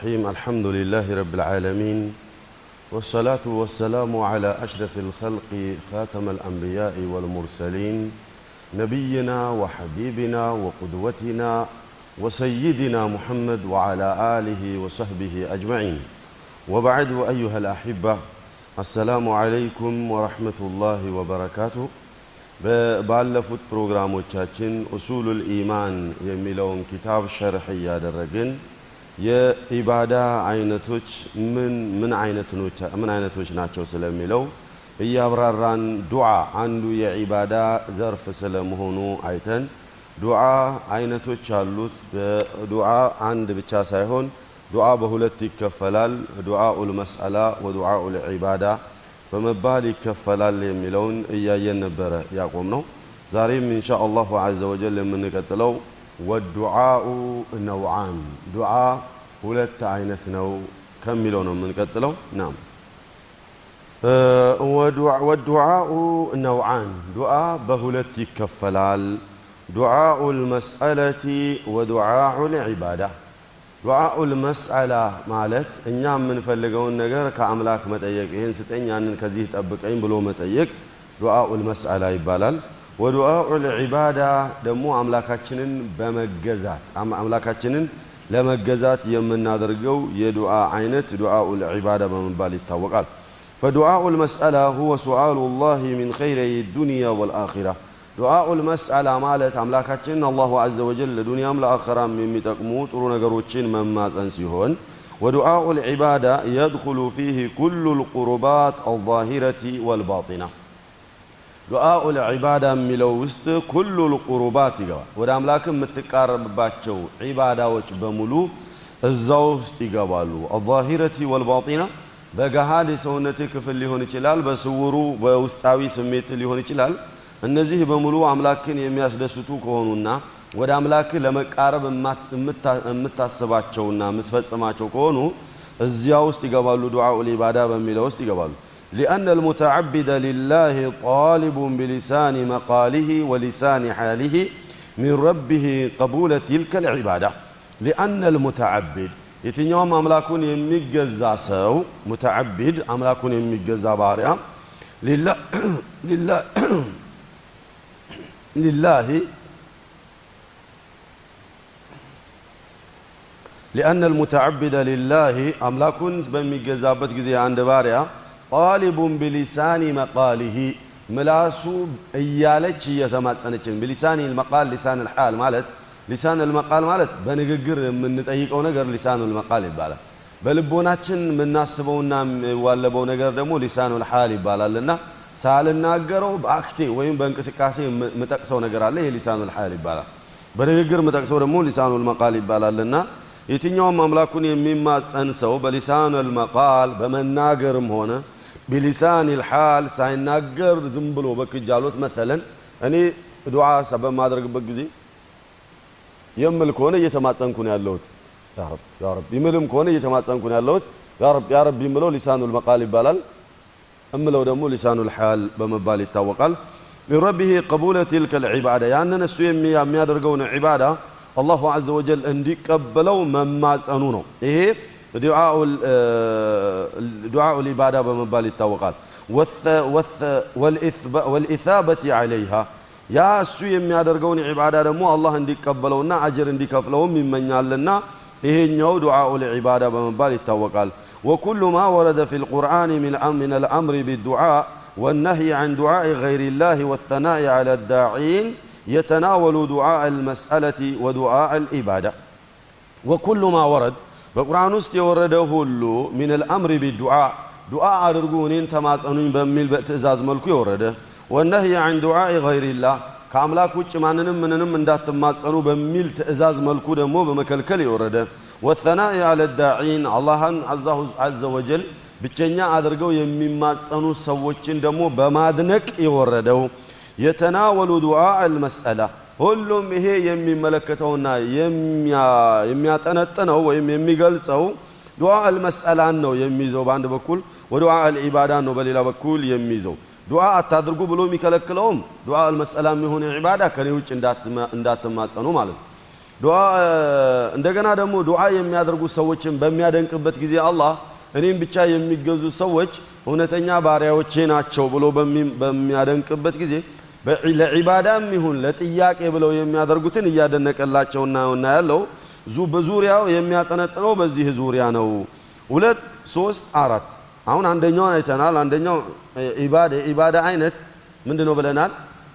بسم الله الرحمن الرحيم الحمد لله رب العالمين والصلاة والسلام على أشرف الخلق خاتم الأنبياء والمرسلين نبينا وحبيبنا وقدوتنا وسيدنا محمد وعلى آله وصحبه أجمعين وبعد أيها الأحبة السلام عليكم ورحمة الله وبركاته ባለፉት ፕሮግራሞቻችን ኡሱሉል ኢማን የሚለውን ኪታብ ሸርሕ እያደረግን የኢባዳ አይነቶች ምን ምን አይነቶች ናቸው ስለሚለው እያብራራን ዱዓ አንዱ የኢባዳ ዘርፍ ስለመሆኑ አይተን ዱዓ አይነቶች አሉት። በዱዓ አንድ ብቻ ሳይሆን ዱዓ በሁለት ይከፈላል። ዱዓኡል መስአላ ወዱዓኡል ዒባዳ በመባል ይከፈላል የሚለውን እያየን ነበረ ያቆም ነው። ዛሬም ኢንሻ አላሁ ዐዘ ወጀል የምንቀጥለው ወዱዓኡ ነውዓን ዱዓ ሁለት አይነት ነው ከሚለው ነው የምንቀጥለው። ናም ወዱዓኡ ነውዓን ዱዓ በሁለት ይከፈላል። ዱዓኡል መስአለቲ ወዱዓኡል ዒባዳ ዱዓኡል መስአላ ማለት እኛ የምንፈልገውን ነገር ከአምላክ መጠየቅ፣ ይህን ስጠኝ፣ ያንን ከዚህ ጠብቀኝ ብሎ መጠየቅ ዱዓኡል መስአላ ይባላል። ወዱዓኡል ዒባዳ ደግሞ አምላካችንን በመገዛት አምላካችንን ለመገዛት የምናደርገው የዱዓ አይነት ዱዓኡል ዒባዳ በመባል ይታወቃል። ፈዱዓኡል መስአላ ሁወ ሱአሉ ላህ ሚን ኸይረይ ዱንያ ወልአኺራ ዱዓኡል መስአላ ማለት አምላካችንን አላሁ ዐዘ ወጀል ለዱንያም ለአኸራም የሚጠቅሙ ጥሩ ነገሮችን መማፀን ሲሆን ወዱዓኡል ዒባዳ የድኹሉ ፊህ ኩሉል ቁርባት አልዛሂረቲ ወልባጢና ዱዓኡል ዒባዳ የሚለው ውስጥ ኩሉል ቁሩባት ይገባል። ወደ አምላክ የምትቃረብባቸው ዒባዳዎች በሙሉ እዛ ውስጥ ይገባሉ። አልዛሂረቲ ወልባጢና በገሃድ የሰውነት ክፍል ሊሆን ይችላል፣ በስውሩ በውስጣዊ ስሜት ሊሆን ይችላል። እነዚህ በሙሉ አምላክን የሚያስደስቱ ከሆኑና ወደ አምላክ ለመቃረብ የምታስባቸውና የምትፈጽማቸው ከሆኑ እዚያ ውስጥ ይገባሉ። ዱዓኡል ዒባዳ በሚለው ውስጥ ይገባሉ። لأن المتعبد لله طالب بلسان مقاله ولسان حاله من ربه قبول تلك العبادة. لأن المتعبد يتنيوم أملاكون يميق الزاسو متعبد أملاكون يميق بارئا لله لله لله. لأن المتعبد لله أملاكون بمجزابت جزي عند بارئا ጣሊቡን ቢሊሳኒ መቃሊሂ ምላሱ እያለች እየተማጸነችን ቢሊሳኒ ልመቃል ሊሳን ልሓል ማለት ሊሳን ልመቃል ማለት በንግግር የምንጠይቀው ነገር ሊሳኑ ልመቃል ይባላል። በልቦናችን የምናስበውና የሚዋለበው ነገር ደግሞ ሊሳኑ ልሓል ይባላል እና ሳልናገረው በአክቴ ወይም በእንቅስቃሴ የምጠቅሰው ነገር አለ። ይህ ሊሳኑ ልሓል ይባላል። በንግግር የምጠቅሰው ደግሞ ሊሳኑ ልመቃል ይባላልና የትኛውም አምላኩን የሚማጸን ሰው በሊሳኑ ልመቃል በመናገርም ሆነ ቢሊሳን ልሓል ሳይናገር ዝም ብሎ በክጃሎት መተለን እኔ ዱዓ በማድረግበት ጊዜ የምል ከሆነ እየተማጸንኩ ነው ያለሁት ያ ረብ ይምልም ከሆነ እየተማጸንኩ ነው ያለሁት ያ ረብ ያ ረብ የምለው ሊሳኑ ልመቃል ይባላል። እምለው ደግሞ ሊሳኑ ልሓል በመባል ይታወቃል። ሚን ረቢህ ቀቡለ ቲልከ ልዒባዳ ያንን እሱ የሚያደርገውን ዒባዳ አላሁ ዐዘ ወጀል እንዲቀበለው መማጸኑ ነው። ይሄ ዱዓኡል ዒባዳ በመባል ይታወቃል። ወልኢሳበቲ ዐለይሃ ያ እሱ የሚያደርገውን ዒባዳ ደግሞ አላህ እንዲቀበለውና አጅር እንዲከፍለውም ይመኛልና ይሄኛው ዱዓኡል ዒባዳ በመባል ይታወቃል። ወኩሉ ማ ወረደ ፊ ልቁርአን ምን አልአምሪ ቢዱዓ ወነህይ ዐን ዱዓኢ ገይሪ ላህ ወተናኢ ዐላ ዳዒን የተናወሉ ዱዓእ አልመስአለቲ ወዱዓእ አልዒባዳ ወኩሉ ማ ወረድ በቁርአን ውስጥ የወረደ ሁሉ ሚን አልአምሪ ቢዱዓ ዱዓ አድርጉ እኔን ተማጸኑኝ በሚል በትእዛዝ መልኩ የወረደ ወነህይ ዐን ዱዓኢ ገይሪላህ ከአምላክ ውጭ ማንንም ምንንም እንዳትማጸኑ በሚል ትእዛዝ መልኩ ደግሞ በመከልከል የወረደ ወተናኢ ዐለ ዳዒን አላህን ዐዘ ወጀል ብቸኛ አድርገው የሚማጸኑ ሰዎችን ደግሞ በማድነቅ የወረደው የተናወሉ ዱዓእ አልመስአላ ሁሉም ይሄ የሚመለከተውና የሚያጠነጥነው ወይም የሚገልጸው ዱዓ አልመስአላን ነው የሚይዘው በአንድ በኩል ወዱዓ አልዒባዳን ነው በሌላ በኩል የሚይዘው ዱዓ አታድርጉ ብሎ የሚከለክለውም ዱዓ አልመስአላ የሚሆን ዒባዳ ከኔ ውጭ እንዳትማጸኑ ማለት ነው። እንደገና ደግሞ ዱዓ የሚያደርጉ ሰዎችን በሚያደንቅበት ጊዜ አላህ እኔም ብቻ የሚገዙ ሰዎች እውነተኛ ባሪያዎቼ ናቸው ብሎ በሚያደንቅበት ጊዜ ለዒባዳም ይሁን ለጥያቄ ብለው የሚያደርጉትን እያደነቀላቸው እና ያለው በዙሪያው የሚያጠነጥነው በዚህ ዙሪያ ነው። ሁለት ሶስት አራት አሁን አንደኛውን አይተናል። አንደኛው የኢባዳ አይነት ምንድን ነው ብለናል?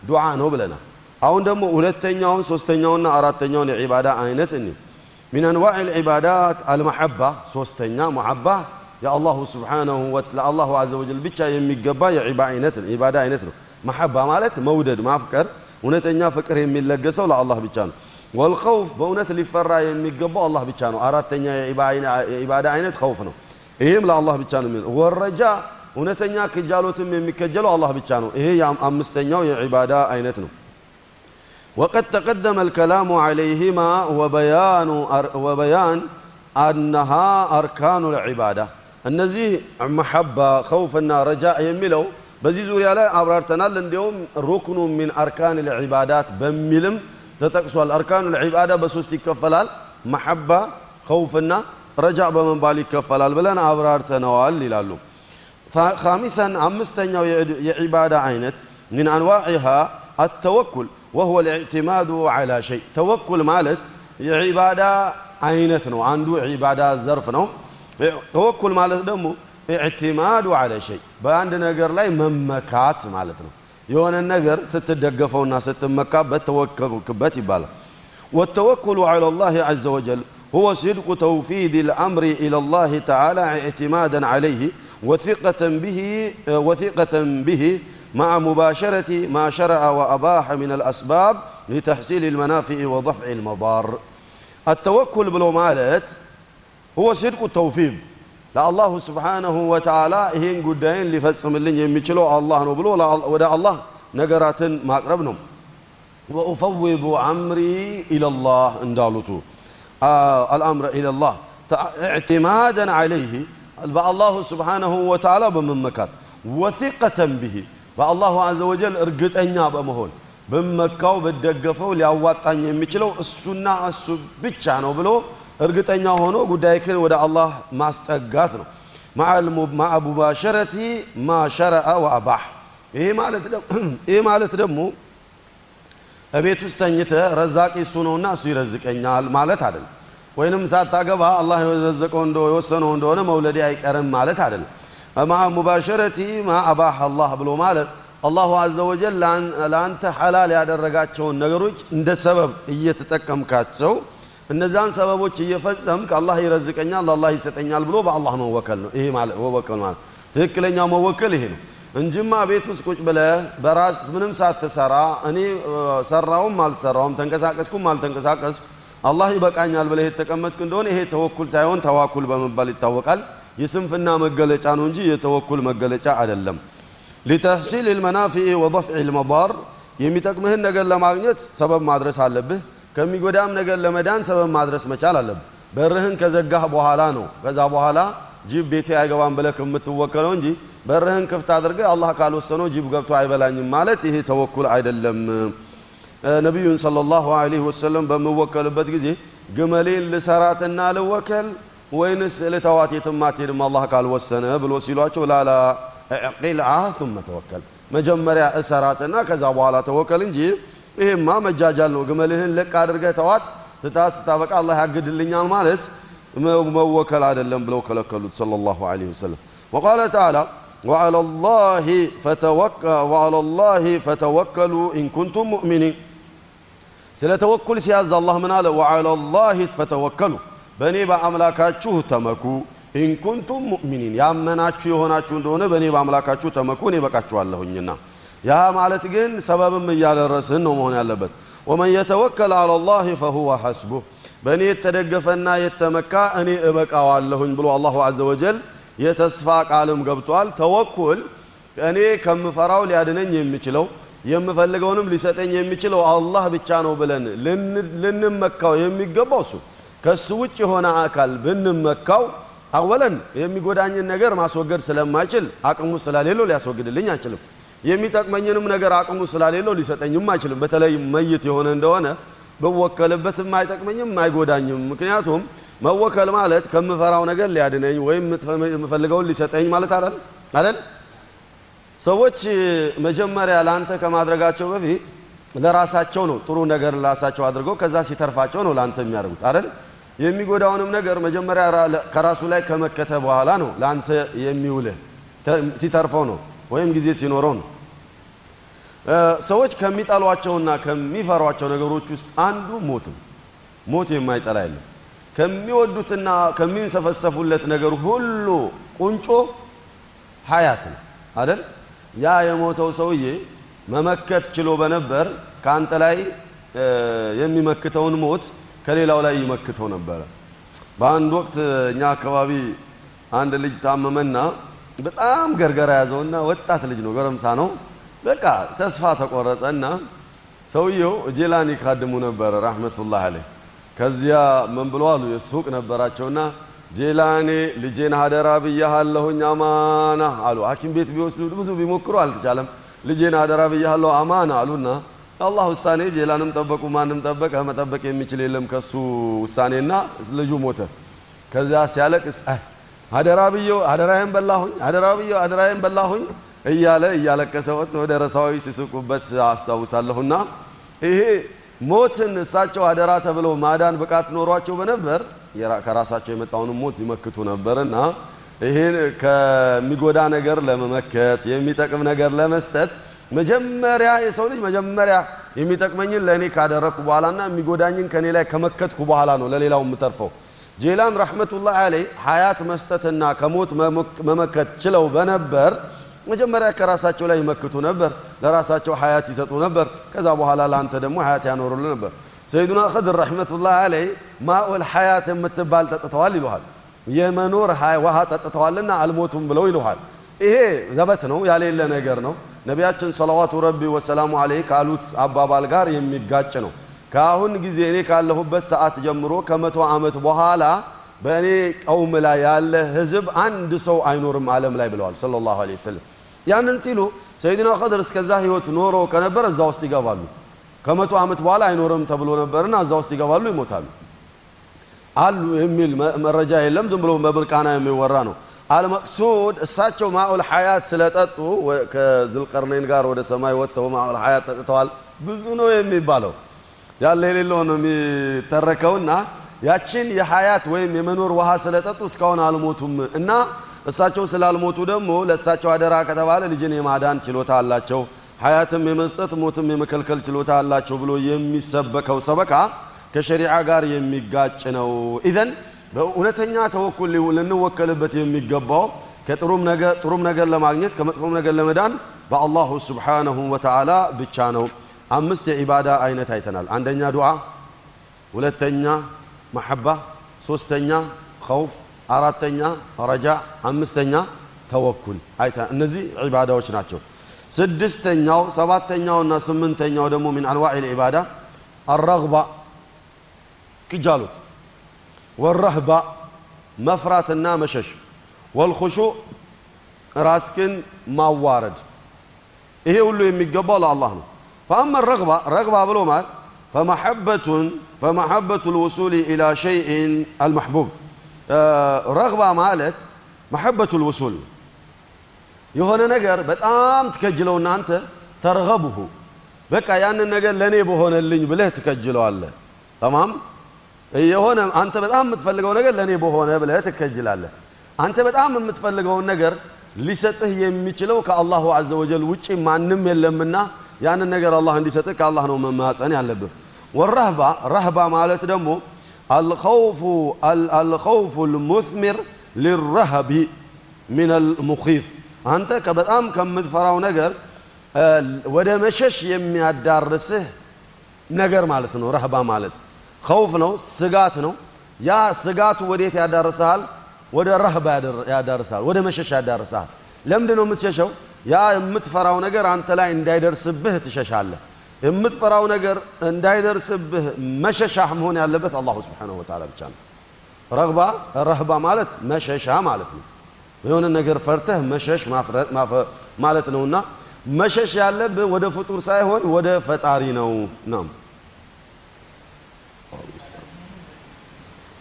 ዱዓ ነው ብለናል። አሁን ደግሞ ሁለተኛውን ሶስተኛውና አራተኛውን የዒባዳ አይነት እኒ ሚን አንዋዕ ልዒባዳት አልመሐባ ሶስተኛ መሐባ የአላሁ ስብሓነሁ ለአላሁ አዘ ወጀል ብቻ የሚገባ የዒባዳ አይነት ነው። መሐባ ማለት መውደድ፣ ማፍቀር፣ እውነተኛ ፍቅር የሚለገሰው ለአላህ ብቻ ነው። ወልኸውፍ በእውነት ሊፈራ የሚገባው አላህ ብቻ ነው። አራተኛ የዒባዳ አይነት ኸውፍ ነው። ይህም ለአላህ ብቻ ነው የሚለው። ወረጃ እውነተኛ ክጃሎትም የሚከጀለው አላህ ብቻ ነው። ይሄ አምስተኛው የዒባዳ አይነት ነው። وقد تقدم الكلام عليهما وبيان وبيان أنها أركان العبادة እነዚህ መሐባ ኸውፍና ረጃ የሚለው በዚህ ዙሪያ ላይ አብራርተናል። እንዲሁም ሩክኑ ሚን አርካን ልዒባዳት በሚልም ተጠቅሷል። አርካኑ ልዒባዳ በሶስት ይከፈላል። መሐባ ኸውፍና ረጃ በመባል ይከፈላል ብለን አብራርተነዋል ይላሉ። ካሚሰን አምስተኛው የዒባዳ አይነት ሚን አንዋዒሃ አተወኩል ወሁወ ልእዕትማዱ ዓላ ሸይ ተወኩል ማለት የዒባዳ አይነት ነው። አንዱ ዒባዳ ዘርፍ ነው። ተወኩል ማለት ደግሞ اعتماد على شيء. ሸይ نجر ነገር ላይ مالتنا ማለት النجر የሆነ الناس ስትደገፈውና بتوكل ተወከልክበት بالا والتوكل على الله عز وجل هو صدق توفيد الأمر إلى الله تعالى اعتمادا عليه وثقة به, وثقة به مع مباشرة ما شرع وأباح من الأسباب لتحصيل المنافع وضفع المضار التوكل بالمالات هو صدق التوفيق ለአላሁ ስብሓነሁ ወተዓላ ይህን ጉዳይን ሊፈጽምልኝ የሚችለው አላህ ነው ብሎ ወደ አላህ ነገራትን ማቅረብ ነው። ወኡፈዊዱ አምሪ ኢለላህ እንዳሉቱ አልአምረ ኢለላህ ኢዕቲማደን ዓለይህ በአላሁ ስብሓነሁ ወተዓላ በመመካት ወሲቀተን ብሂ በአላሁ አዘ ወጀል እርግጠኛ በመሆን ብመካው ብደገፈው ሊያዋጣኝ የሚችለው እሱና እሱ ብቻ ነው ብሎ እርግጠኛ ሆኖ ጉዳይክን ወደ አላህ ማስጠጋት ነው። ማዓ ማ ሸረአ ወአባህ። ይህ ማለት ደግሞ እቤት ውስጥ ተኝተ ረዛቂ እሱ ነውና እሱ ይረዝቀኛል ማለት አይደለም። ወይንም ሳታገባ አላህ የረዘቀው የወሰነው እንደሆነ መውለዴ አይቀርም ማለት አይደለም። ማዓ ሙባሸረቲ ማ አባህ አላህ ብሎ ማለት አላሁ አዘ ወጀል ለአንተ ሐላል ያደረጋቸውን ነገሮች እንደ ሰበብ እየተጠቀምካቸው እነዛን ሰበቦች እየፈጸምክ አላህ ይረዝቀኛል አላህ ይሰጠኛል ብሎ በአላህ መወከል ነው። ይሄ ማለት መወከል ማለት ትክክለኛው መወከል ይሄ ነው እንጂማ ቤት ውስጥ ቁጭ ብለህ በራስ ምንም ሳትሰራ እኔ ሰራውም አልሰራውም ተንቀሳቀስኩም አልተንቀሳቀስኩ አላህ ይበቃኛል ብለህ የተቀመጥክ እንደሆነ ይሄ ተወኩል ሳይሆን ተዋኩል በመባል ይታወቃል። የስንፍና መገለጫ ነው እንጂ የተወኩል መገለጫ አይደለም። ሊተሕሲል ልመናፊ ወደፍዕ ልመባር የሚጠቅምህን ነገር ለማግኘት ሰበብ ማድረስ አለብህ። ከሚጎዳም ነገር ለመዳን ሰበብ ማድረስ መቻል አለብህ። በርህን ከዘጋህ በኋላ ነው ከዛ በኋላ ጅብ ቤቴ አይገባም ብለህ የምትወከለው እንጂ በርህን ክፍት አድርገህ አላህ ካልወሰነው ጅብ ገብቶ አይበላኝም ማለት ይሄ ተወኩል አይደለም። ነቢዩን ሰለላሁ ዐለይሂ ወሰለም በምወከልበት ጊዜ ግመሌን ልሰራትና ልወከል ወይንስ ልተዋት የትም አላህ ካልወሰነ ብሎ ሲሏቸው ላላ ቂልዓ ثم ተወከል መጀመሪያ እሰራትና ከዛ በኋላ ተወከል እንጂ ይሄማ መጃጃል ነው። ግመልህን ልቅ አድርገህ ተዋት ትታ ስታበቃ አላህ ያግድልኛል ማለት መወከል አይደለም ብለው ከለከሉት ሰለላሁ ዐለይሂ ወሰለም። ወቃለ ተዓላ ወዐላ ላሂ ፈተወከሉ ኢን ኩንቱም ሙእሚኒን። ስለ ተወኩል ሲያዝ አላህ ምን አለ? ወዐላ ላሂ ፈተወከሉ በእኔ በአምላካችሁ ተመኩ ኢን ኩንቱም ሙእሚኒን ያመናችሁ የሆናችሁ እንደሆነ በእኔ በአምላካችሁ ተመኩ እኔ በቃችኋለሁኝና ያ ማለት ግን ሰበብም እያደረስን ነው መሆን ያለበት። ወመን የተወከል አላ ላህ ፈሁወ ሐስቡህ በእኔ የተደገፈና የተመካ እኔ እበቃዋለሁኝ ብሎ አላሁ አዘ ወጀል የተስፋ ቃልም ገብቷል። ተወኩል እኔ ከምፈራው ሊያድነኝ የሚችለው የምፈልገውንም ሊሰጠኝ የሚችለው አላህ ብቻ ነው ብለን ልንመካው የሚገባው እሱ ከሱ ውጭ የሆነ አካል ብንመካው አወለን የሚጎዳኝን ነገር ማስወገድ ስለማይችል አቅሙ ስለሌለው ሊያስወግድልኝ አይችልም። የሚጠቅመኝንም ነገር አቅሙ ስላሌለው ሊሰጠኝም አይችልም። በተለይ መይት የሆነ እንደሆነ ብወከልበትም አይጠቅመኝም አይጎዳኝም። ምክንያቱም መወከል ማለት ከምፈራው ነገር ሊያድነኝ ወይም የምፈልገውን ሊሰጠኝ ማለት አይደል አይደል? ሰዎች መጀመሪያ ለአንተ ከማድረጋቸው በፊት ለራሳቸው ነው ጥሩ ነገር ለራሳቸው አድርገው ከዛ ሲተርፋቸው ነው ለአንተ የሚያደርጉት አይደል? የሚጎዳውንም ነገር መጀመሪያ ከራሱ ላይ ከመከተ በኋላ ነው ለአንተ የሚውልህ ሲተርፈው ነው ወይም ጊዜ ሲኖረው ነው። ሰዎች ከሚጠሏቸውና ከሚፈሯቸው ነገሮች ውስጥ አንዱ ሞት ነው። ሞት የማይጠላ የለም። ከሚወዱትና ከሚንሰፈሰፉለት ነገር ሁሉ ቁንጮ ሀያት ነው አደል? ያ የሞተው ሰውዬ መመከት ችሎ በነበር ከአንተ ላይ የሚመክተውን ሞት ከሌላው ላይ ይመክተው ነበረ። በአንድ ወቅት እኛ አካባቢ አንድ ልጅ ታመመና በጣም ገርገራ ያዘውና ወጣት ልጅ ነው፣ ጎረምሳ ነው። በቃ ተስፋ ተቆረጠና ሰውየው ጄላኒ ካድሙ ነበረ ረሕመቱላህ አለይህ። ከዚያ ምን ብሎ አሉ የሱቅ ነበራቸውና ጄላኔ ልጄን ሀደራ ብያሃለሁኝ አማና አሉ። ሐኪም ቤት ቢወስዱ ብዙ ቢሞክሩ አልተቻለም። ልጄን ሀደራ ብያሃለሁ አማና አሉና አላህ ውሳኔ ጄላንም ጠበቁ ማንም ጠበቀ፣ መጠበቅ የሚችል የለም ከሱ ውሳኔና ልጁ ሞተ። ከዚያ ሲያለቅስ አደራ ብዬው አደራዬን በላሁኝ አደራ ብዬው አደራዬን በላሁኝ እያለ እያለቀሰ ወጥቶ ወደ ረሳዊ ሲስቁበት አስታውሳለሁና ይሄ ሞትን እሳቸው አደራ ተብለው ማዳን ብቃት ኖሯቸው በነበር ከራሳቸው የመጣውን ሞት ይመክቱ ነበርና ይሄን ከሚጎዳ ነገር ለመመከት የሚጠቅም ነገር ለመስጠት መጀመሪያ የሰው ልጅ መጀመሪያ የሚጠቅመኝን ለእኔ ካደረግኩ በኋላና የሚጎዳኝን ከእኔ ላይ ከመከትኩ በኋላ ነው ለሌላው የምተርፈው። ጄላን ረሕመቱላህ አለይ ሀያት መስጠትና ከሞት መመከት ችለው በነበር መጀመሪያ ከራሳቸው ላይ ይመክቱ ነበር፣ ለራሳቸው ሀያት ይሰጡ ነበር። ከዛ በኋላ ለአንተ ደግሞ ሀያት ያኖሩልን ነበር። ሰይዱና ኸድር ረሕመቱላህ አለይ ማኡል ሀያት የምትባል ጠጥተዋል ይሉሃል። የመኖር ውሃ ጠጥተዋልና አልሞቱም ብለው ይሉሃል። ይሄ ዘበት ነው፣ ያሌለ ነገር ነው። ነቢያችን ሰለዋቱ ረቢ ወሰላሙ አለይህ ካሉት አባባል ጋር የሚጋጭ ነው። ከአሁን ጊዜ እኔ ካለሁበት ሰዓት ጀምሮ ከመቶ ዓመት በኋላ በእኔ ቀውም ላይ ያለ ህዝብ አንድ ሰው አይኖርም ዓለም ላይ ብለዋል ሰለላሁ ዐለይሂ ወሰለም። ያንን ሲሉ ሰይድና ኸድር እስከዛ ህይወት ኖሮ ከነበር እዛ ውስጥ ይገባሉ። ከመቶ ዓመት በኋላ አይኖርም ተብሎ ነበርና እዛ ውስጥ ይገባሉ፣ ይሞታሉ አሉ የሚል መረጃ የለም። ዝም ብሎ በምርቃና የሚወራ ነው። አልመቅሱድ እሳቸው ማኡል ሀያት ስለጠጡ ከዝልቀርነይን ጋር ወደ ሰማይ ወጥተው ማኡል ሀያት ጠጥተዋል ብዙ ነው የሚባለው ያለ የሌለው ነው የሚተረከውና ያችን የሀያት ወይም የመኖር ውሃ ስለጠጡ እስካሁን አልሞቱም እና እሳቸው ስላልሞቱ ደግሞ ለእሳቸው አደራ ከተባለ ልጅን የማዳን ችሎታ አላቸው፣ ሀያትም የመስጠት ሞትም የመከልከል ችሎታ አላቸው ብሎ የሚሰበከው ሰበካ ከሸሪዓ ጋር የሚጋጭ ነው። ኢዘን በእውነተኛ ተወኩል ልንወከልበት የሚገባው ከጥሩም ነገር ለማግኘት ከመጥፎም ነገር ለመዳን በአላሁ ስብሓነሁ ወተዓላ ብቻ ነው። አምስት የዒባዳ አይነት አይተናል። አንደኛ ዱዓ፣ ሁለተኛ መሐባ፣ ሶስተኛ ኸውፍ፣ አራተኛ ረጃ፣ አምስተኛ ተወኩል አይተናል። እነዚህ ዒባዳዎች ናቸው። ስድስተኛው ሰባተኛውና ስምንተኛው ደግሞ ሚን አንዋዕ ልዒባዳ አረግባ ክጃሉት፣ ወረህባ መፍራትና መሸሽ፣ ወልኹሹዕ ራስክን ማዋረድ። ይሄ ሁሉ የሚገባው ለአላህ ነው። فأما الرغبة رغبة بلو مال فمحبة فمحبة الوصول إلى شيء المحبوب آه رغبة مالت محبة الوصول የሆነ ነገር በጣም ትከጅለውና አንተ ተርገቡሁ በቃ ያንን ነገር ለእኔ በሆነልኝ ብለህ ትከጅለዋለህ። ተማም የሆነ አንተ በጣም የምትፈልገው ነገር ለእኔ በሆነ ብለህ ትከጅላለህ። አንተ በጣም የምትፈልገውን ነገር ሊሰጥህ የሚችለው ከአላሁ አዘ ወጀል ውጪ ማንም የለምና ያንን ነገር አላህ እንዲሰጥህ ከአላህ ነው መማፀን ያለብህ። ወረህባ ረህባ ማለት ደግሞ አልኸውፉ ልሙስሚር ሊረህቢ ሚን አልሙኺፍ አንተ በጣም ከምትፈራው ነገር ወደ መሸሽ የሚያዳርስህ ነገር ማለት ነው። ረህባ ማለት ኸውፍ ነው፣ ስጋት ነው። ያ ስጋቱ ወዴት ያዳርሰሃል? ወደ ረህባ ያዳርሰሃል፣ ወደ መሸሽ ያዳርሰሃል። ለምንድን ነው የምትሸሸው? ያ የምትፈራው ነገር አንተ ላይ እንዳይደርስብህ ትሸሻለህ። የምትፈራው ነገር እንዳይደርስብህ መሸሻህ መሆን ያለበት አላሁ ስብሓነሁ ወተዓላ ብቻ ነው። ረግባ ረህባ ማለት መሸሻ ማለት ነው። የሆነ ነገር ፈርተህ መሸሽ ማለት ነውና መሸሽ ያለብህ ወደ ፍጡር ሳይሆን ወደ ፈጣሪ ነው ነው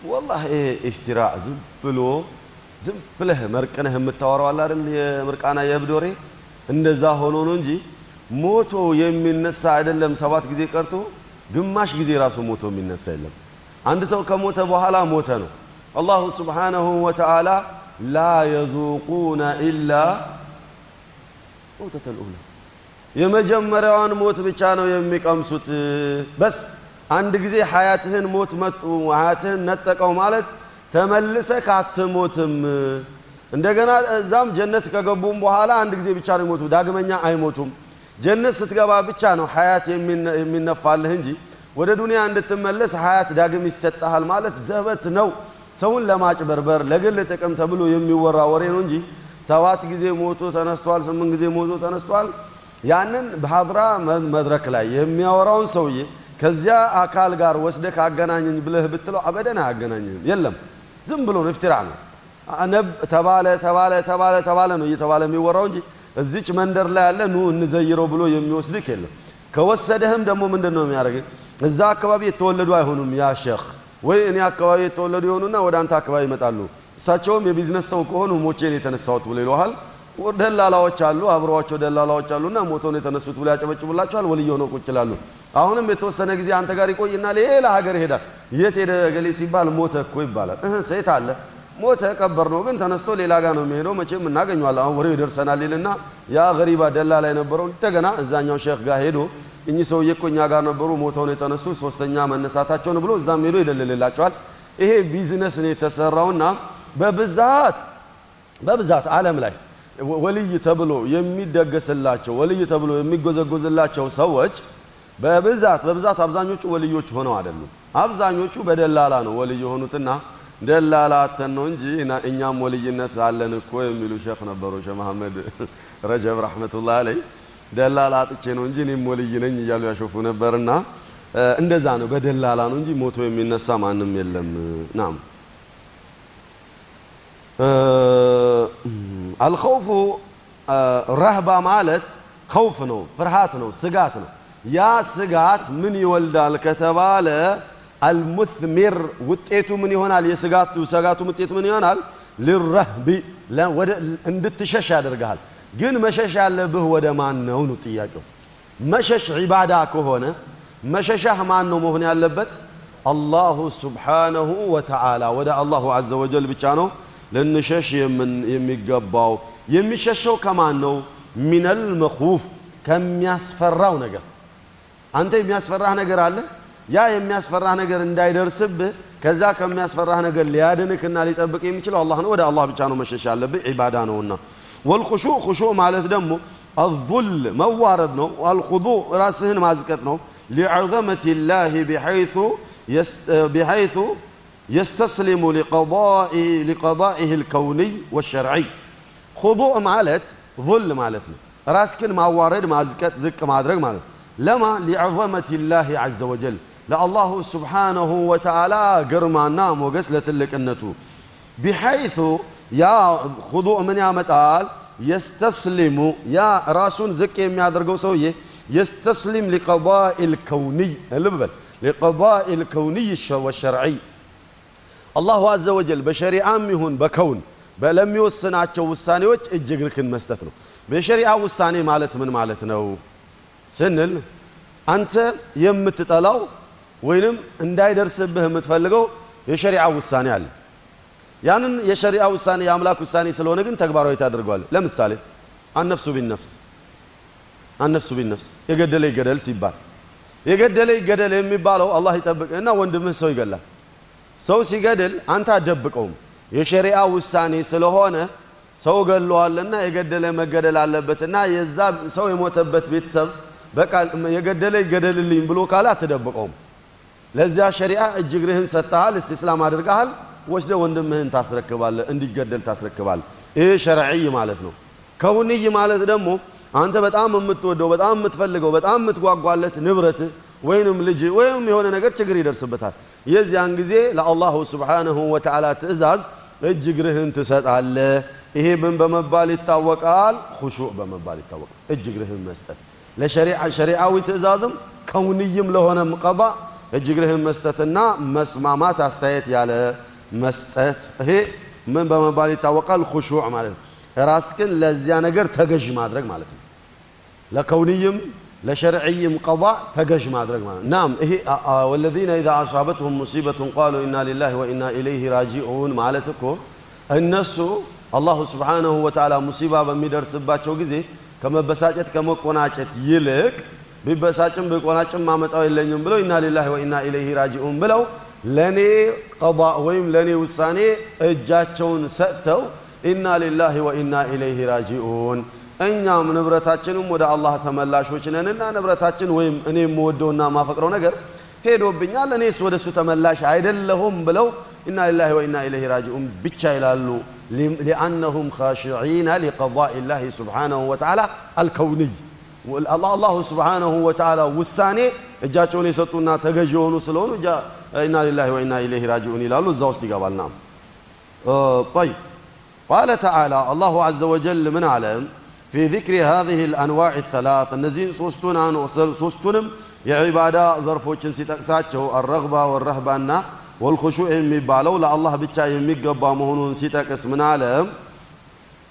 ወላሂ ይሄ ኢፍቲራ ዝም ብሎ ዝም ብለህ መርቅነህ የምታወራው አለ አይደል? የምርቃና የእብድ ወሬ እንደዛ ሆኖ ነው እንጂ ሞቶ የሚነሳ አይደለም። ሰባት ጊዜ ቀርቶ ግማሽ ጊዜ ራሱ ሞቶ የሚነሳ የለም። አንድ ሰው ከሞተ በኋላ ሞተ ነው። አላሁ ስብሓነሁ ወተዓላ ላ የዙቁነ ኢላ ሞተተል ኡላ የመጀመሪያዋን ሞት ብቻ ነው የሚቀምሱት። በስ አንድ ጊዜ ሀያትህን ሞት መጡ ሀያትህን ነጠቀው ማለት ተመልሰህ አትሞትም። እንደገና እዛም ጀነት ከገቡም በኋላ አንድ ጊዜ ብቻ ነው ይሞቱ፣ ዳግመኛ አይሞቱም። ጀነት ስትገባ ብቻ ነው ሀያት የሚነፋልህ እንጂ ወደ ዱንያ እንድትመለስ ሀያት ዳግም ይሰጠሃል ማለት ዘበት ነው። ሰውን ለማጭበርበር ለግል ጥቅም ተብሎ የሚወራ ወሬ ነው እንጂ ሰባት ጊዜ ሞቶ ተነስቷል፣ ስምንት ጊዜ ሞቶ ተነስቷል። ያንን በሀድራ መድረክ ላይ የሚያወራውን ሰውዬ ከዚያ አካል ጋር ወስደ ካገናኘኝ ብለህ ብትለው አበደን አያገናኝህም። የለም ዝም ብሎ ነው፣ ኢፍቲራ ነው። ተባለ ተባለ ተባለ ተባለ ነው እየተባለ የሚወራው እንጂ እዚች መንደር ላይ ያለ ኑ እንዘይረው ብሎ የሚወስድክ የለም። ከወሰደህም ደግሞ ምንድን ነው የሚያደርግ? እዛ አካባቢ የተወለዱ አይሆኑም። ያ ሼክ ወይ እኔ አካባቢ የተወለዱ የሆኑና ወደ አንተ አካባቢ ይመጣሉ። እሳቸውም የቢዝነስ ሰው ከሆኑ ሞቼን የተነሳሁት ብሎ ይለሃል። ደላላዎች አሉ፣ አብረዋቸው ደላላዎች አሉና ሞተውን የተነሱት ብሎ ያጨበጭቡላቸዋል። ወልይ ሆነው ቁጭ ይላሉ። አሁንም የተወሰነ ጊዜ አንተ ጋር ይቆይና ሌላ ሀገር ይሄዳል። የት ሄደ ገሌ ሲባል ሞተ እኮ ይባላል። ሴት አለ ሞተ ቀበር ነው ግን ተነስቶ ሌላ ጋር ነው የሚሄደው። መቼም እናገኘዋለን። አሁን ወሬው ይደርሰናል ይልና ያ ገሪባ ደላላ የነበረው እንደገና እዛኛው ሼክ ጋር ሄዶ እኚህ ሰውዬ እኮ እኛ ጋር ነበሩ ሞተውን የተነሱ ሶስተኛ መነሳታቸውን ብሎ እዛም ሄዶ ይደልልላቸዋል። ይሄ ቢዝነስ ነው የተሰራውና በብዛት በብዛት ዓለም ላይ ወልይ ተብሎ የሚደገስላቸው ወልይ ተብሎ የሚጎዘጎዝላቸው ሰዎች በብዛት በብዛት አብዛኞቹ ወልዮች ሆነው አይደሉም። አብዛኞቹ በደላላ ነው ወልይ የሆኑትና ደላላ አተን ነው እንጂ እኛም ወልይነት አለን እኮ የሚሉ ሼክ ነበሩ። ሼህ መሐመድ ረጀብ ረሕመቱላህ አለይ ደላላ አጥቼ ነው እንጂ እኔም ወልይ ነኝ እያሉ ያሾፉ ነበርና እንደዛ ነው። በደላላ ነው እንጂ ሞቶ የሚነሳ ማንም የለም። ናም አልኸውፉ ረህባ ማለት ኸውፍ ነው፣ ፍርሃት ነው፣ ስጋት ነው። ያ ስጋት ምን ይወልዳል ከተባለ አልሙትሚር ውጤቱ ምን ይሆናል? የስጋቱ ሰጋቱ ውጤት ምን ይሆናል? ልረህቢ እንድትሸሽ ያደርግሃል። ግን መሸሽ ያለብህ ወደ ማን ነው ነው ጥያቄው። መሸሽ ዒባዳ ከሆነ መሸሻህ ማን ነው መሆን ያለበት? አላሁ ስብሓነሁ ወተዓላ ወደ አላሁ ዐዘ ወጀል ብቻ ነው ልንሸሽ የሚገባው። የሚሸሸው ከማን ነው? ሚነል መኹፍ ከሚያስፈራው ነገር። አንተ የሚያስፈራህ ነገር አለ። ያ የሚያስፈራህ ነገር እንዳይደርስብህ ከዛ ከሚያስፈራህ ነገር ሊያድንክና ሊጠብቅ የሚችለው አላህ ነው። ወደ አላህ ብቻ ነው መሸሽ ያለብህ ዒባዳ ነውና። ወልኹሹዕ ኹሹዕ ማለት ደግሞ አዙል መዋረድ ነው። አልኹዱዕ ራስህን ማዝቀጥ ነው። ሊዐዘመት ላህ ቢሐይቱ የስተስሊሙ ሊቀዳኢህ ልከውንይ ወሸርዒይ። ኹዱዕ ማለት ዙል ማለት ነው። ራስክን ማዋረድ ማዝቀጥ፣ ዝቅ ማድረግ ማለት ነው። ለማ ሊዐዘመት ላህ ዐዘ ወጀል ለአላሁ ስብሓነሁ ወተዓላ ግርማና ሞገስ ለትልቅነቱ ቢሐይቱ ያ ኹዱዕ ምን ያመጣል? የስተስሊሙ ያ ራሱን ዝቅ የሚያደርገው ሰውዬ የስተስሊም ሊቀዳኢ ልከውንይ ልብ በል ሊቀዳኢ ልከውንይ ወሸርዒይ አላሁ አዘ ወጀል በሸሪዓም ይሁን በከውን ለሚወስናቸው ውሳኔዎች እጅ እግርክን መስጠት ነው። በሸሪዓ ውሳኔ ማለት ምን ማለት ነው ስንል አንተ የምትጠላው ወይንም እንዳይደርስብህ የምትፈልገው የሸሪዓ ውሳኔ አለ። ያንን የሸሪዓ ውሳኔ የአምላክ ውሳኔ ስለሆነ ግን ተግባራዊ ታደርገዋለህ። ለምሳሌ አነፍሱ ቢነፍስ አነፍሱ ቢነፍስ የገደለ ይገደል ሲባል የገደለ ይገደል የሚባለው አላህ ይጠብቅ እና ወንድምህ ሰው ይገላል። ሰው ሲገድል አንተ አትደብቀውም። የሸሪዓ ውሳኔ ስለሆነ ሰው ገለዋልና የገደለ መገደል አለበትና የዛ ሰው የሞተበት ቤተሰብ በቃ የገደለ ይገደልልኝ ብሎ ካለ አትደብቀውም። ለዚያ ሸሪዓ እጅ እግርህን ሰጥተሃል፣ እስቲስላም አድርገሃል። ወስደ ወንድምህን ታስረክባለህ፣ እንዲገደል ታስረክባለህ። ይህ ሸርዒይ ማለት ነው። ከውንይ ማለት ደግሞ አንተ በጣም የምትወደው በጣም የምትፈልገው በጣም የምትጓጓለት ንብረትህ ወይንም ልጅ ወይም የሆነ ነገር ችግር ይደርስበታል። የዚያን ጊዜ ለአላሁ ስብሓነሁ ወተዓላ ትእዛዝ እጅ እግርህን ትሰጣለህ። ይሄ ምን በመባል ይታወቃል? ሁሹዕ በመባል ይታወቃል። እጅ እግርህን መስጠት ለሸሪዓዊ ትእዛዝም ከውንይም ለሆነም ቀዳ እጅ እግርህን መስጠትና መስማማት አስተያየት ያለ መስጠት ይሄ ምን በመባል ይታወቃል? ኩሹዕ ማለት ነው። ራስህን ለዚያ ነገር ተገዥ ማድረግ ማለት ነው። ለከውንይም ለሸርዕይም ቀዷ ተገዥ ማድረግ ማለት ነው። ናም ይሄ ወለዚነ ኢዛ አሳበትሁም ሙሲበቱን ቃሉ ኢና ሊላሂ ወኢና ኢለይሂ ራጂዑን ማለት እኮ እነሱ አላሁ ስብሓነሁ ወተዓላ ሙሲባ በሚደርስባቸው ጊዜ ከመበሳጨት ከመቆናጨት ይልቅ ቢበሳጭም ቢቆናጭም ማመጣው የለኝም ብለው ኢና ሊላሂ ወኢና ኢለይሂ ራጂዑን ብለው ለእኔ ቀዷ ወይም ለእኔ ውሳኔ እጃቸውን ሰጥተው ኢና ሊላሂ ወኢና ኢለይሂ ራጂዑን እኛም ንብረታችንም ወደ አላህ ተመላሾች ነንና ንብረታችን ወይም እኔ የምወደውና የማፈቅረው ነገር ሄዶብኛል፣ እኔስ ወደ እሱ ተመላሽ አይደለሁም ብለው ኢና ሊላሂ ወኢና ኢለይሂ ራጂዑን ብቻ ይላሉ። ሊአነሁም ካሽዒነ ሊቀዳኢ ላሂ ስብሓነሁ ወተዓላ አልከውንይ አላሁ ስብሓነሁ ወተዓላ ውሳኔ እጃቸውን የሰጡና ተገዥ የሆኑ ስለሆኑ ኢና ሊላሂ ወኢና ኢለይሂ ራጂዑን ይላሉ። እዛ ውስጥ ይገባል። ናም ጠይብ ቃለ ተዓላ አላሁ ዐዘ ወጀል ምን አለ ፊ ዚክሪ ሃዚሂ ልአንዋዕ ተላት እነዚህን ሶስቱንም የዒባዳ ዘርፎችን ሲጠቅሳቸው አረግባ ወረህባና ወልኹሹዕ የሚባለው ለአላህ ብቻ የሚገባ መሆኑን ሲጠቅስ ምን አለ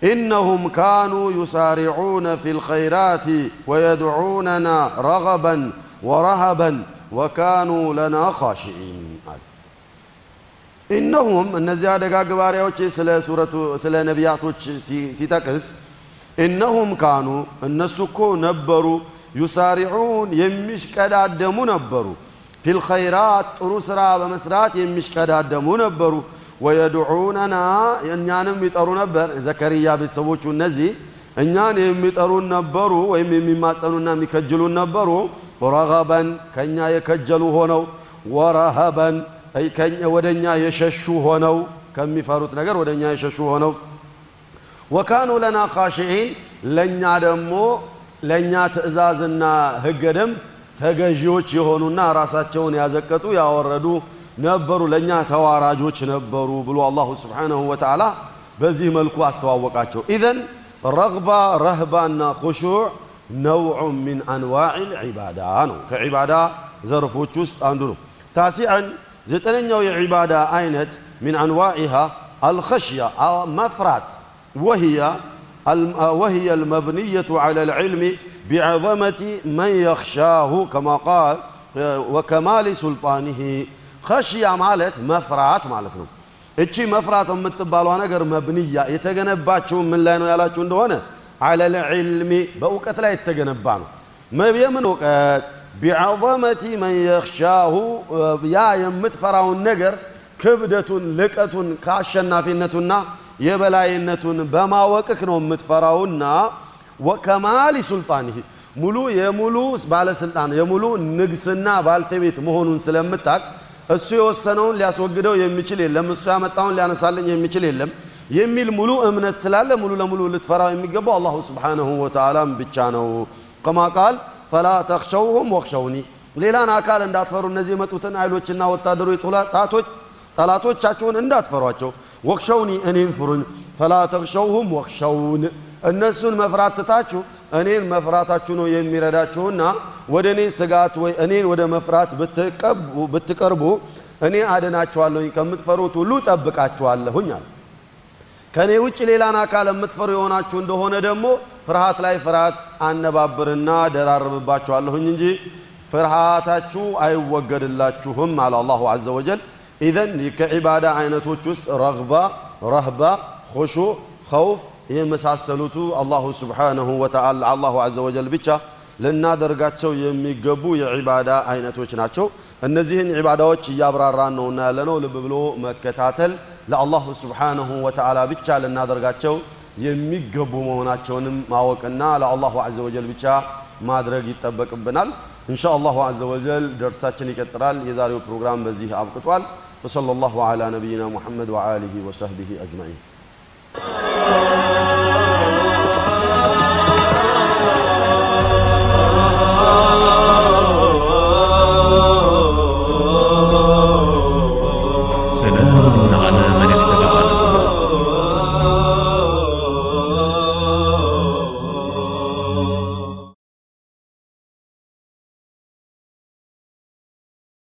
ኢነሁም ካኑ ዩሳሪዑነ ፊ ልኸይራት ወየድዑነና ረገበን ወረሃበን ወካኑ ለና ኻሽዒን አለ ኢነሁም እነዚያ ደጋግ ባሪያዎች ስለ ነቢያቶች ሲጠቅስ ኢነሁም ካኑ እነሱ እኮ ነበሩ ዩሳሪዑን የሚሽቀዳደሙ ነበሩ ፊል ኸይራት ጥሩ ሥራ በመስራት የሚሽቀዳደሙ ነበሩ ወየድዑነና እኛንም ይጠሩ ነበር። ዘከርያ ቤተሰቦቹ እነዚህ እኛን የሚጠሩን ነበሩ ወይም የሚማጸኑና የሚከጅሉን ነበሩ። ረገበን ከእኛ የከጀሉ ሆነው ወረሀበን ወደ እኛ የሸሹ ሆነው ከሚፈሩት ነገር ወደ እኛ የሸሹ ሆነው። ወካኑ ለና ካሽዒን ለእኛ ደግሞ ለእኛ ትእዛዝና ህገ ደንብ ተገዢዎች የሆኑና ራሳቸውን ያዘቀጡ ያወረዱ ነበሩ፣ ለእኛ ተዋራጆች ነበሩ ብሎ አላሁ ስብሓነሁ ወተዓላ በዚህ መልኩ አስተዋወቃቸው። ኢዘን ረግባ ረህባና ኹሹዕ ነውዑ ሚን አንዋዕ ልዒባዳ ነው፣ ከዒባዳ ዘርፎች ውስጥ አንዱ ነው። ታሲዐን ዘጠነኛው የዒባዳ አይነት ሚን አንዋዒሃ አልኸሽያ መፍራት وهي وهي المبنية على العلم بعظمة من يخشاه كما قال وكمال سلطانه ከሽያ ማለት መፍራት ማለት ነው። እቺ መፍራት የምትባሏ ነገር መብንያ የተገነባችው ምን ላይ ነው ያላችሁ እንደሆነ አለል ዒልሚ በእውቀት ላይ የተገነባ ነው። የምን እውቀት? ቢዐዘመቲ መን የኽሻሁ ያ የምትፈራውን ነገር ክብደቱን፣ ልቀቱን ከአሸናፊነቱና የበላይነቱን በማወቅህ ነው የምትፈራውና ወከማሊ ሱልጣኒህ ሙሉ የሙሉ ባለስልጣን የሙሉ ንግስና ባልተቤት መሆኑን ስለምታቅ እሱ የወሰነውን ሊያስወግደው የሚችል የለም፣ እሱ ያመጣውን ሊያነሳልኝ የሚችል የለም የሚል ሙሉ እምነት ስላለ ሙሉ ለሙሉ ልትፈራው የሚገባው አላሁ ስብሓነሁ ወተዓላም ብቻ ነው። ከማ ቃል ፈላ ተኽሸውሁም ወኽሸውኒ ሌላን አካል እንዳትፈሩ እነዚህ የመጡትን ኃይሎችና ወታደሮች ጠላቶቻችሁን እንዳትፈሯቸው ወክሸውኒ እኔን ፍሩኝ። ፈላ ተክሸውሁም ወክሸውን እነሱን መፍራት ትታችሁ እኔን መፍራታችሁ ነው የሚረዳችሁና ወደ እኔ ስጋት ወይ እኔን ወደ መፍራት ብትቀርቡ እኔ አድናችኋለሁኝ፣ ከምትፈሩት ሁሉ ጠብቃችኋለሁኝ አለ። ከእኔ ውጭ ሌላን አካል የምትፈሩ የሆናችሁ እንደሆነ ደግሞ ፍርሃት ላይ ፍርሃት አነባብርና ደራርብባችኋለሁኝ እንጂ ፍርሃታችሁ አይወገድላችሁም አለ አላሁ ዐዘ ወጀል። ኢዘን ከዒባዳ አይነቶች ውስጥ ረግባ፣ ረህባ፣ ኹሹዕ፣ ኸውፍ የመሳሰሉቱ አላሁ ስብሓነሁ ወተዓላ አላሁ ዐዘ ወጀል ብቻ ልናደርጋቸው የሚገቡ የዒባዳ አይነቶች ናቸው። እነዚህን ዒባዳዎች እያብራራን ነውና ያለነው ልብ ብሎ መከታተል ለአላሁ ስብሓነሁ ወተዓላ ብቻ ልናደርጋቸው የሚገቡ መሆናቸውንም ማወቅና ለአላሁ ዐዘ ወጀል ብቻ ማድረግ ይጠበቅብናል። ኢንሻ አላሁ ዐዘ ወጀል ደርሳችን ይቀጥላል። የዛሬው ፕሮግራም በዚህ አብቅቷል። ወሰለ ላሁ ዐላ ነቢይና ሙሐመድ ወአሊሂ ወሰህቢሂ አጅማዒን